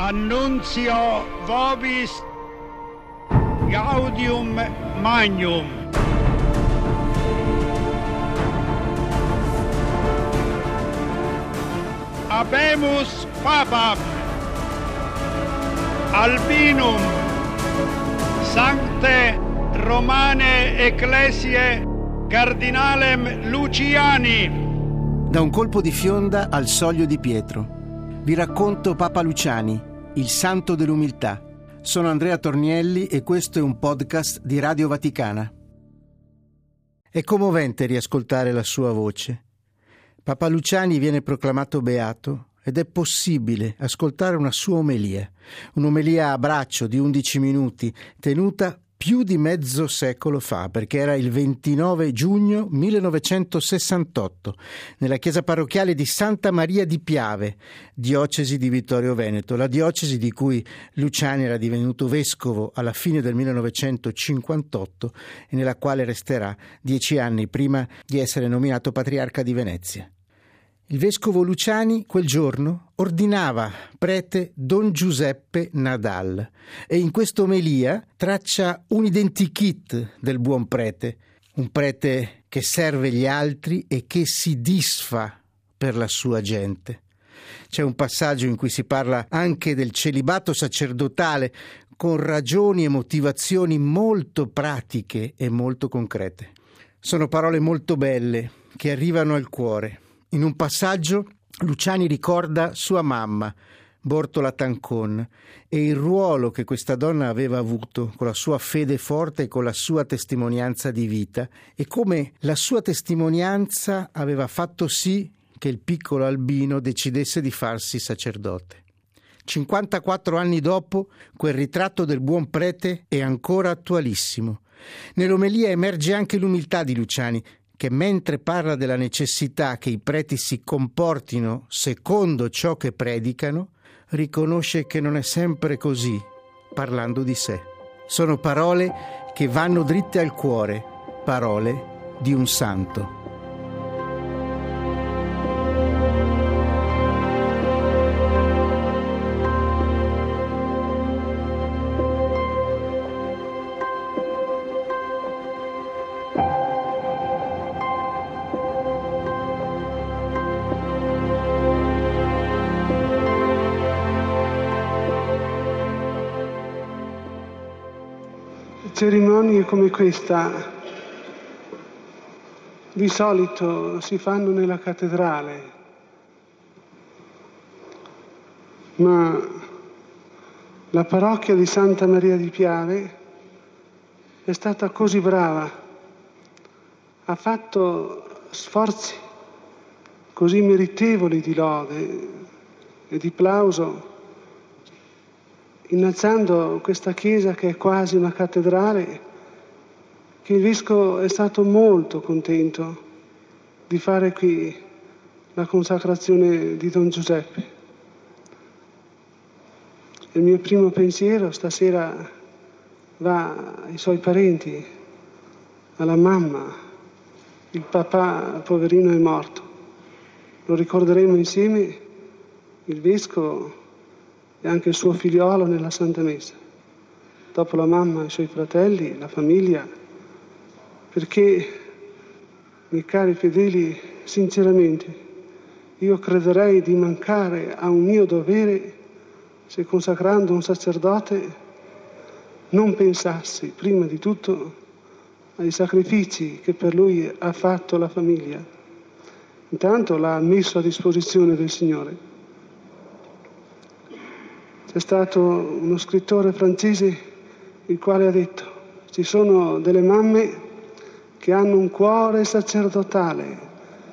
Annunzio vobis gaudium magnum. Habemus papam albinum sancte romane ecclesie cardinalem Luciani. Da un colpo di fionda al soglio di Pietro. Vi racconto Papa Luciani, il santo dell'umiltà. Sono Andrea Tornielli e questo è un podcast di Radio Vaticana. È commovente riascoltare la sua voce. Papa Luciani viene proclamato beato ed è possibile ascoltare una sua omelia, un'omelia a braccio di 11 minuti, tenuta più di mezzo secolo fa, perché era il 29 giugno 1968, nella chiesa parrocchiale di Santa Maria di Piave, diocesi di Vittorio Veneto, la diocesi di cui Luciani era divenuto vescovo alla fine del 1958 e nella quale resterà dieci anni prima di essere nominato patriarca di Venezia. Il vescovo Luciani quel giorno ordinava prete Don Giuseppe Nadal e in quest'omelia traccia un identikit del buon prete, un prete che serve gli altri e che si disfa per la sua gente. C'è un passaggio in cui si parla anche del celibato sacerdotale con ragioni e motivazioni molto pratiche e molto concrete. Sono parole molto belle che arrivano al cuore in un passaggio Luciani ricorda sua mamma, Bortola Tancon, e il ruolo che questa donna aveva avuto con la sua fede forte e con la sua testimonianza di vita e come la sua testimonianza aveva fatto sì che il piccolo Albino decidesse di farsi sacerdote. 54 anni dopo, quel ritratto del buon prete è ancora attualissimo. Nell'omelia emerge anche l'umiltà di Luciani, che mentre parla della necessità che i preti si comportino secondo ciò che predicano, riconosce che non è sempre così, parlando di sé. Sono parole che vanno dritte al cuore, parole di un santo. Come questa di solito si fanno nella cattedrale, ma la parrocchia di Santa Maria di Piave è stata così brava, ha fatto sforzi così meritevoli di lode e di plauso innalzando questa chiesa che è quasi una cattedrale, che il vescovo è stato molto contento di fare qui la consacrazione di Don Giuseppe. Il mio primo pensiero stasera va ai suoi parenti, alla mamma, il papà poverino è morto. Lo ricorderemo insieme, il vescovo e anche il suo figliolo nella Santa Messa, dopo la mamma, i suoi fratelli, la famiglia, perché, miei cari fedeli, sinceramente, io crederei di mancare a un mio dovere se consacrando un sacerdote non pensassi prima di tutto ai sacrifici che per lui ha fatto la famiglia. Intanto l'ha messo a disposizione del Signore c'è stato uno scrittore francese il quale ha detto ci sono delle mamme che hanno un cuore sacerdotale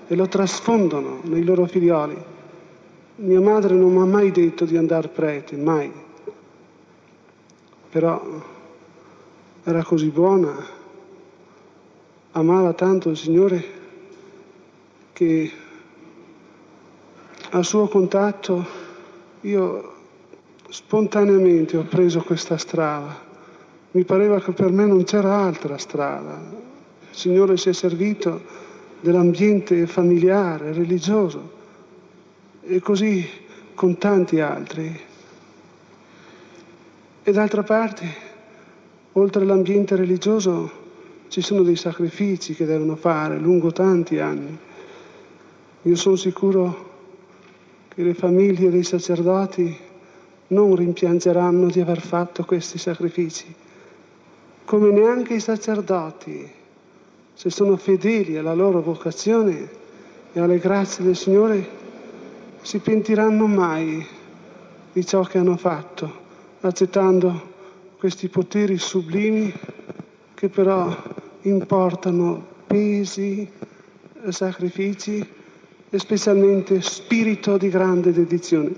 e lo trasfondono nei loro figlioli. Mia madre non mi ha mai detto di andare prete, mai. Però era così buona, amava tanto il Signore che al suo contatto io spontaneamente ho preso questa strada. Mi pareva che per me non c'era altra strada. Signore si è servito dell'ambiente familiare, religioso e così con tanti altri. E d'altra parte, oltre l'ambiente religioso, ci sono dei sacrifici che devono fare lungo tanti anni. Io sono sicuro che le famiglie dei sacerdoti non rimpiangeranno di aver fatto questi sacrifici, come neanche i sacerdoti, se sono fedeli alla loro vocazione e alle grazie del Signore, si pentiranno mai di ciò che hanno fatto, accettando questi poteri sublimi che però importano pesi, sacrifici e specialmente spirito di grande dedizione.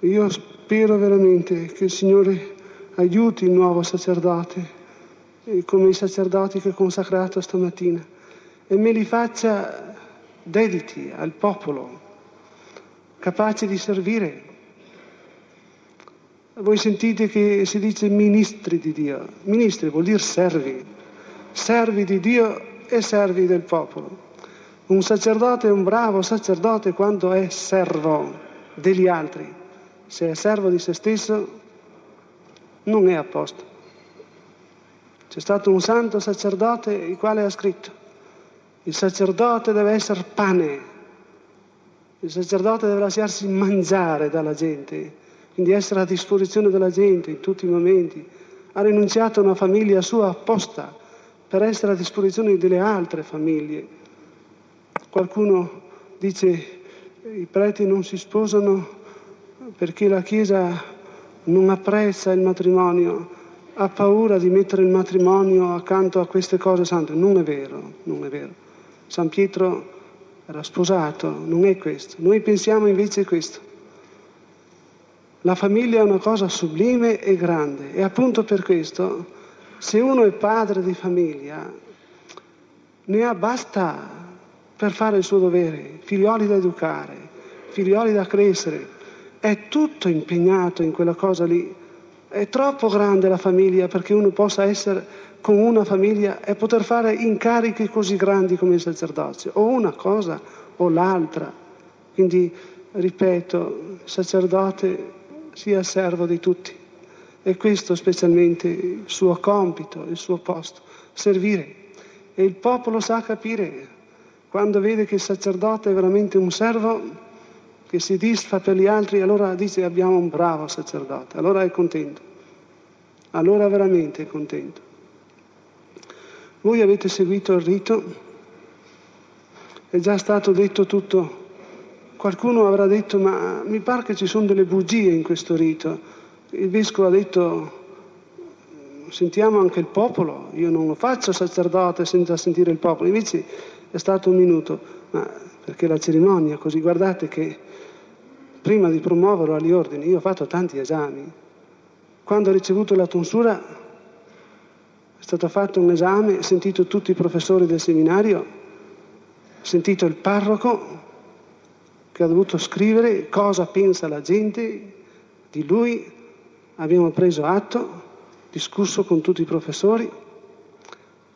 Io spero veramente che il Signore aiuti il nuovo sacerdote, come i sacerdoti che ho consacrato stamattina, e me li faccia dediti al popolo, capaci di servire. Voi sentite che si dice ministri di Dio. Ministri vuol dire servi, servi di Dio e servi del popolo. Un sacerdote è un bravo sacerdote quando è servo degli altri. Se è servo di se stesso, non è a posto. C'è stato un santo sacerdote il quale ha scritto, il sacerdote deve essere pane, il sacerdote deve lasciarsi mangiare dalla gente, quindi essere a disposizione della gente in tutti i momenti. Ha rinunciato a una famiglia sua apposta per essere a disposizione delle altre famiglie. Qualcuno dice i preti non si sposano perché la Chiesa non apprezza il matrimonio, ha paura di mettere il matrimonio accanto a queste cose sante. Non è vero, non è vero. San Pietro era sposato, non è questo. Noi pensiamo invece questo. La famiglia è una cosa sublime e grande e appunto per questo, se uno è padre di famiglia, ne ha basta per fare il suo dovere, figlioli da educare, figlioli da crescere, è tutto impegnato in quella cosa lì. È troppo grande la famiglia perché uno possa essere con una famiglia e poter fare incarichi così grandi come il sacerdozio, o una cosa o l'altra. Quindi, ripeto, il sacerdote sia servo di tutti. E questo specialmente il suo compito, il suo posto, servire. E il popolo sa capire quando vede che il sacerdote è veramente un servo che si disfa per gli altri, allora dice abbiamo un bravo sacerdote, allora è contento, allora veramente è contento. Voi avete seguito il rito, è già stato detto tutto, qualcuno avrà detto ma mi pare che ci sono delle bugie in questo rito, il vescovo ha detto sentiamo anche il popolo, io non lo faccio sacerdote senza sentire il popolo, invece è stato un minuto, ma perché la cerimonia così, guardate che prima di promuoverlo agli ordini, io ho fatto tanti esami. Quando ho ricevuto la tonsura è stato fatto un esame, ho sentito tutti i professori del seminario, ho sentito il parroco che ha dovuto scrivere cosa pensa la gente di lui, abbiamo preso atto, discusso con tutti i professori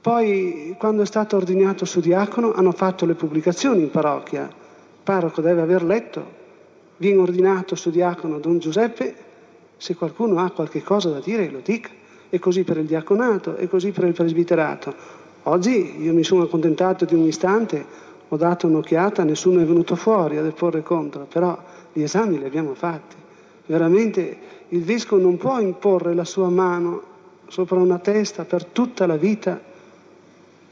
poi, quando è stato ordinato su diacono, hanno fatto le pubblicazioni in parrocchia. Il parroco deve aver letto. Viene ordinato su diacono Don Giuseppe. Se qualcuno ha qualche cosa da dire, lo dica. E così per il diaconato, e così per il presbiterato. Oggi io mi sono accontentato di un istante, ho dato un'occhiata, nessuno è venuto fuori a deporre contro, però gli esami li abbiamo fatti. Veramente il vescovo non può imporre la sua mano sopra una testa per tutta la vita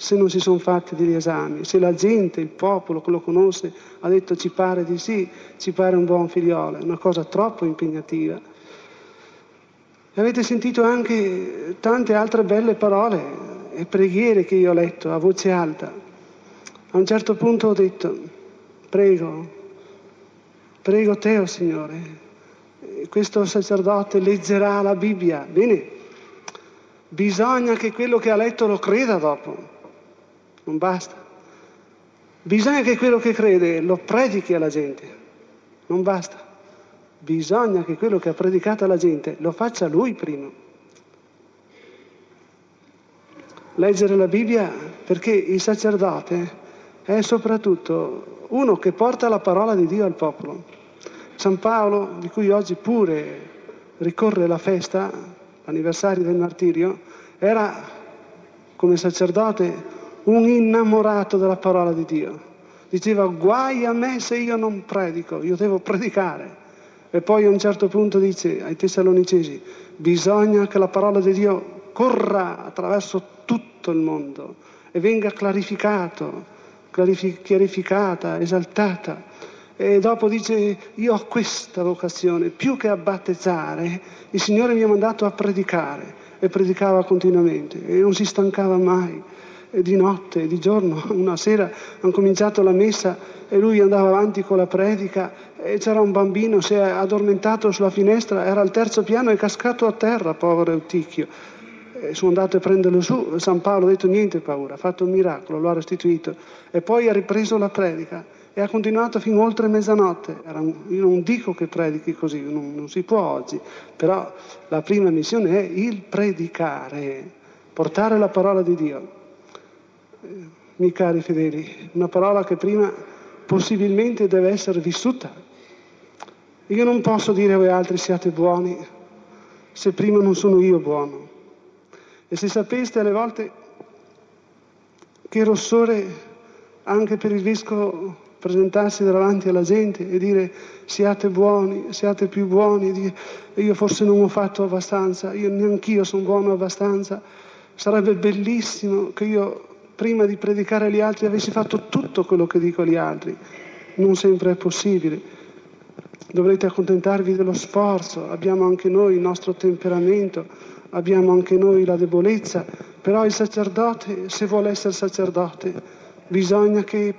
se non si sono fatti degli esami, se la gente, il popolo che lo conosce ha detto ci pare di sì, ci pare un buon figliolo, è una cosa troppo impegnativa. E avete sentito anche tante altre belle parole e preghiere che io ho letto a voce alta. A un certo punto ho detto, prego, prego te, oh Signore, questo sacerdote leggerà la Bibbia. Bene, bisogna che quello che ha letto lo creda dopo non basta. Bisogna che quello che crede lo predichi alla gente, non basta. Bisogna che quello che ha predicato alla gente lo faccia lui prima. Leggere la Bibbia perché il sacerdote è soprattutto uno che porta la parola di Dio al popolo. San Paolo, di cui oggi pure ricorre la festa, l'anniversario del martirio, era come sacerdote un innamorato della parola di Dio. Diceva guai a me se io non predico, io devo predicare. E poi a un certo punto dice ai Tessalonicesi, bisogna che la parola di Dio corra attraverso tutto il mondo e venga clarificato, chiarificata, esaltata. E dopo dice, io ho questa vocazione, più che a battezzare, il Signore mi ha mandato a predicare e predicava continuamente e non si stancava mai. Di notte, di giorno, una sera hanno cominciato la messa e lui andava avanti con la predica e c'era un bambino, si è addormentato sulla finestra, era al terzo piano e è cascato a terra, povero Euticchio. E sono andato a prenderlo su, San Paolo ha detto niente paura, ha fatto un miracolo, lo ha restituito e poi ha ripreso la predica e ha continuato fino oltre mezzanotte. Un, io non dico che predichi così, non, non si può oggi, però la prima missione è il predicare, portare la parola di Dio. Eh, miei cari fedeli, una parola che prima possibilmente deve essere vissuta. Io non posso dire a voi altri siate buoni se prima non sono io buono. E se sapeste alle volte che rossore anche per il vescovo presentarsi davanti alla gente e dire siate buoni, siate più buoni, e io forse non ho fatto abbastanza, io neanch'io sono buono abbastanza, sarebbe bellissimo che io prima di predicare agli altri avessi fatto tutto quello che dico agli altri. Non sempre è possibile. Dovrete accontentarvi dello sforzo, abbiamo anche noi il nostro temperamento, abbiamo anche noi la debolezza, però il sacerdote, se vuole essere sacerdote, bisogna che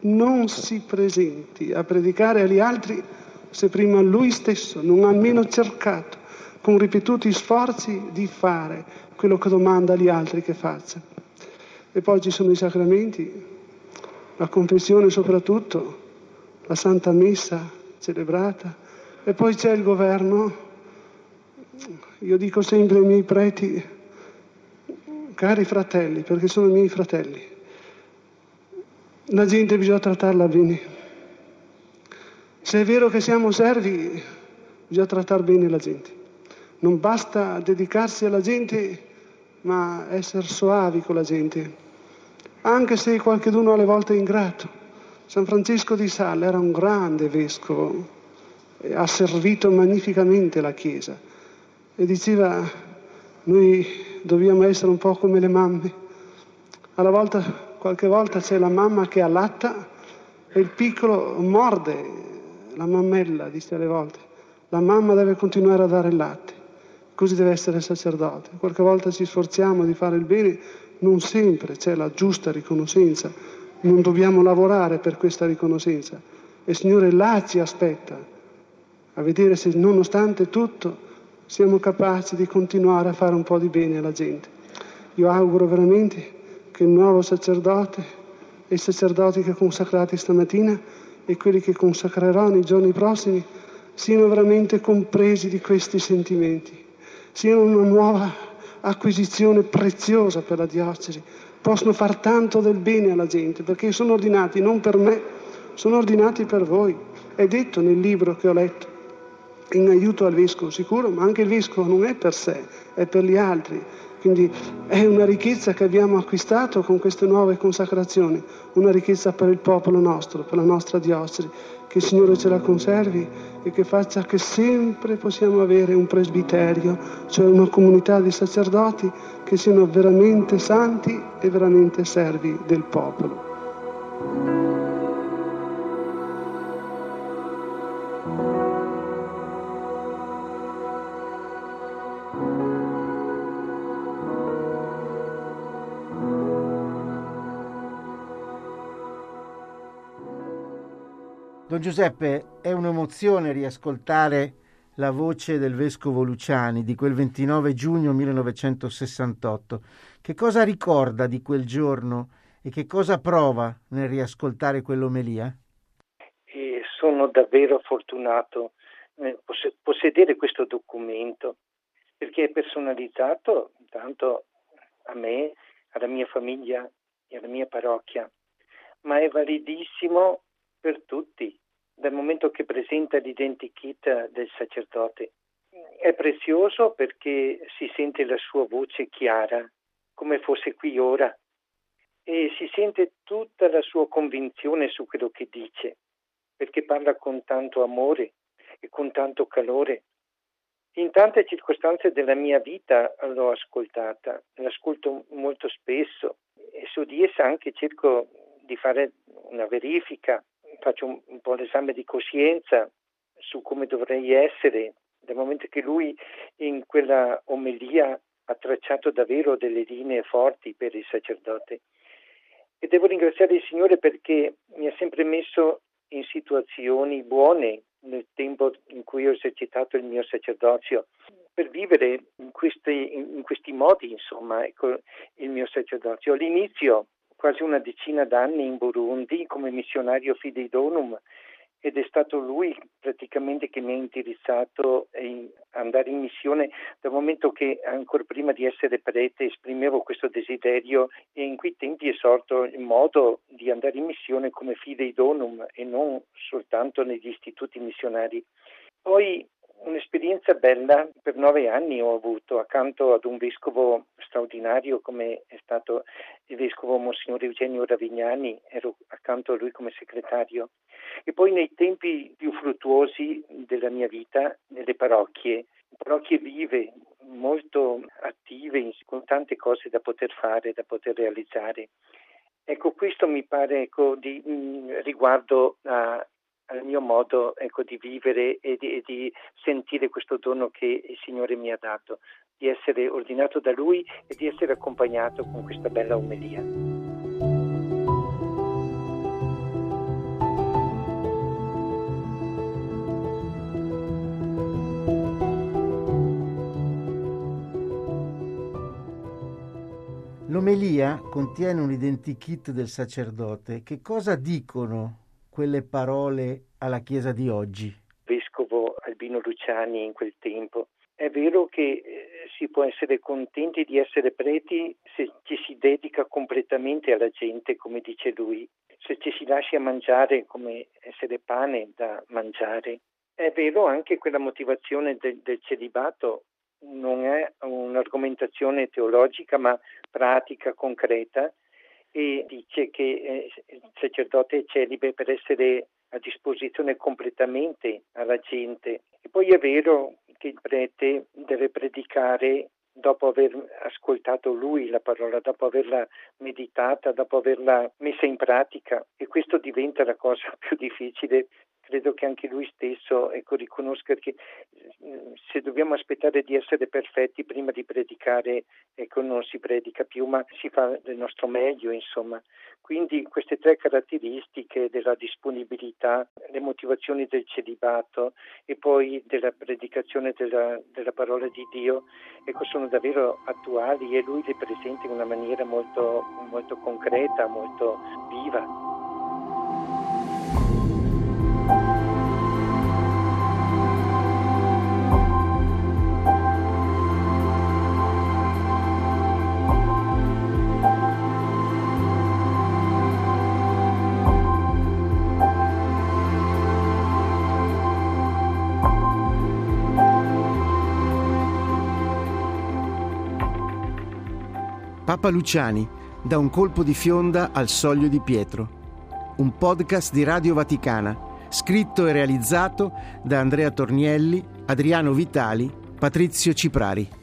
non si presenti a predicare agli altri se prima lui stesso non ha almeno cercato con ripetuti sforzi di fare quello che domanda agli altri che faccia. E poi ci sono i sacramenti, la confessione soprattutto, la Santa Messa celebrata, e poi c'è il governo. Io dico sempre ai miei preti, cari fratelli, perché sono i miei fratelli, la gente bisogna trattarla bene. Se è vero che siamo servi, bisogna trattare bene la gente. Non basta dedicarsi alla gente, ma essere soavi con la gente anche se qualcuno alle volte è ingrato. San Francesco di Sales era un grande vescovo, ha servito magnificamente la Chiesa e diceva noi dobbiamo essere un po' come le mamme. Alla volta, qualche volta c'è la mamma che allatta e il piccolo morde la mammella, dice alle volte. La mamma deve continuare a dare il latte, così deve essere sacerdote. Qualche volta ci sforziamo di fare il bene, non sempre c'è la giusta riconoscenza, non dobbiamo lavorare per questa riconoscenza. E Signore là ci aspetta, a vedere se nonostante tutto siamo capaci di continuare a fare un po' di bene alla gente. Io auguro veramente che il nuovo sacerdote e i sacerdoti che consacrate stamattina e quelli che consacrerò nei giorni prossimi siano veramente compresi di questi sentimenti, siano una nuova acquisizione preziosa per la diocesi, possono far tanto del bene alla gente, perché sono ordinati non per me, sono ordinati per voi. È detto nel libro che ho letto, in aiuto al vescovo sicuro, ma anche il vescovo non è per sé, è per gli altri. Quindi è una ricchezza che abbiamo acquistato con queste nuove consacrazioni, una ricchezza per il popolo nostro, per la nostra diocesi. Che il Signore ce la conservi e che faccia che sempre possiamo avere un presbiterio, cioè una comunità di sacerdoti che siano veramente santi e veramente servi del popolo. Don Giuseppe, è un'emozione riascoltare la voce del vescovo Luciani di quel 29 giugno 1968. Che cosa ricorda di quel giorno e che cosa prova nel riascoltare quell'omelia? E sono davvero fortunato nel possedere questo documento perché è personalizzato tanto a me, alla mia famiglia e alla mia parrocchia, ma è validissimo per tutti, dal momento che presenta l'identikit del sacerdote. È prezioso perché si sente la sua voce chiara, come fosse qui ora, e si sente tutta la sua convinzione su quello che dice, perché parla con tanto amore e con tanto calore. In tante circostanze della mia vita l'ho ascoltata, l'ascolto molto spesso e su di essa anche cerco di fare una verifica, faccio un, un po' l'esame di coscienza su come dovrei essere, dal momento che lui in quella omelia ha tracciato davvero delle linee forti per il sacerdote. E devo ringraziare il Signore perché mi ha sempre messo in situazioni buone nel tempo in cui ho esercitato il mio sacerdozio, per vivere in questi, in questi modi, insomma, ecco, il mio sacerdozio. All'inizio, quasi una decina d'anni in Burundi, come missionario Fidei Donum, ed è stato lui praticamente che mi ha indirizzato a andare in missione dal momento che ancora prima di essere prete esprimevo questo desiderio e in quei tempi è sorto il modo di andare in missione come fidei donum e non soltanto negli istituti missionari. Poi un'esperienza bella per nove anni ho avuto accanto ad un vescovo straordinario come è stato il vescovo Monsignor Eugenio Ravignani, ero accanto a lui come segretario. E poi nei tempi più fruttuosi della mia vita, nelle parrocchie, parrocchie vive, molto attive, con tante cose da poter fare, da poter realizzare. Ecco, questo mi pare ecco, di, mh, mm, riguardo a, al mio modo ecco, di vivere e di, e di, sentire questo dono che il Signore mi ha dato, di essere ordinato da Lui e di essere accompagnato con questa bella omelia. L'omelia contiene un identikit del sacerdote. Che cosa dicono quelle parole alla Chiesa di oggi? Vescovo Albino Luciani in quel tempo. È vero che eh, si può essere contenti di essere preti se ci si dedica completamente alla gente, come dice lui, se ci si lascia mangiare come essere pane da mangiare. È vero anche quella motivazione del, del celibato, non è un'argomentazione teologica ma pratica, concreta e dice che eh, il sacerdote è celibe per essere a disposizione completamente alla gente. E poi è vero che il prete deve predicare dopo aver ascoltato lui la parola, dopo averla meditata, dopo averla messa in pratica e questo diventa la cosa più difficile credo che anche lui stesso ecco, riconosca che mm, se dobbiamo aspettare di essere perfetti prima di predicare, ecco, non si predica più, ma si fa del nostro meglio, insomma. Quindi queste tre caratteristiche della disponibilità, le motivazioni del celibato e poi della predicazione della, della parola di Dio, ecco, sono davvero attuali e lui le presenta in una maniera molto, molto concreta, molto viva. Papa Luciani, da un colpo di fionda al soglio di Pietro. Un podcast di Radio Vaticana, scritto e realizzato da Andrea Tornielli, Adriano Vitali, Patrizio Ciprari.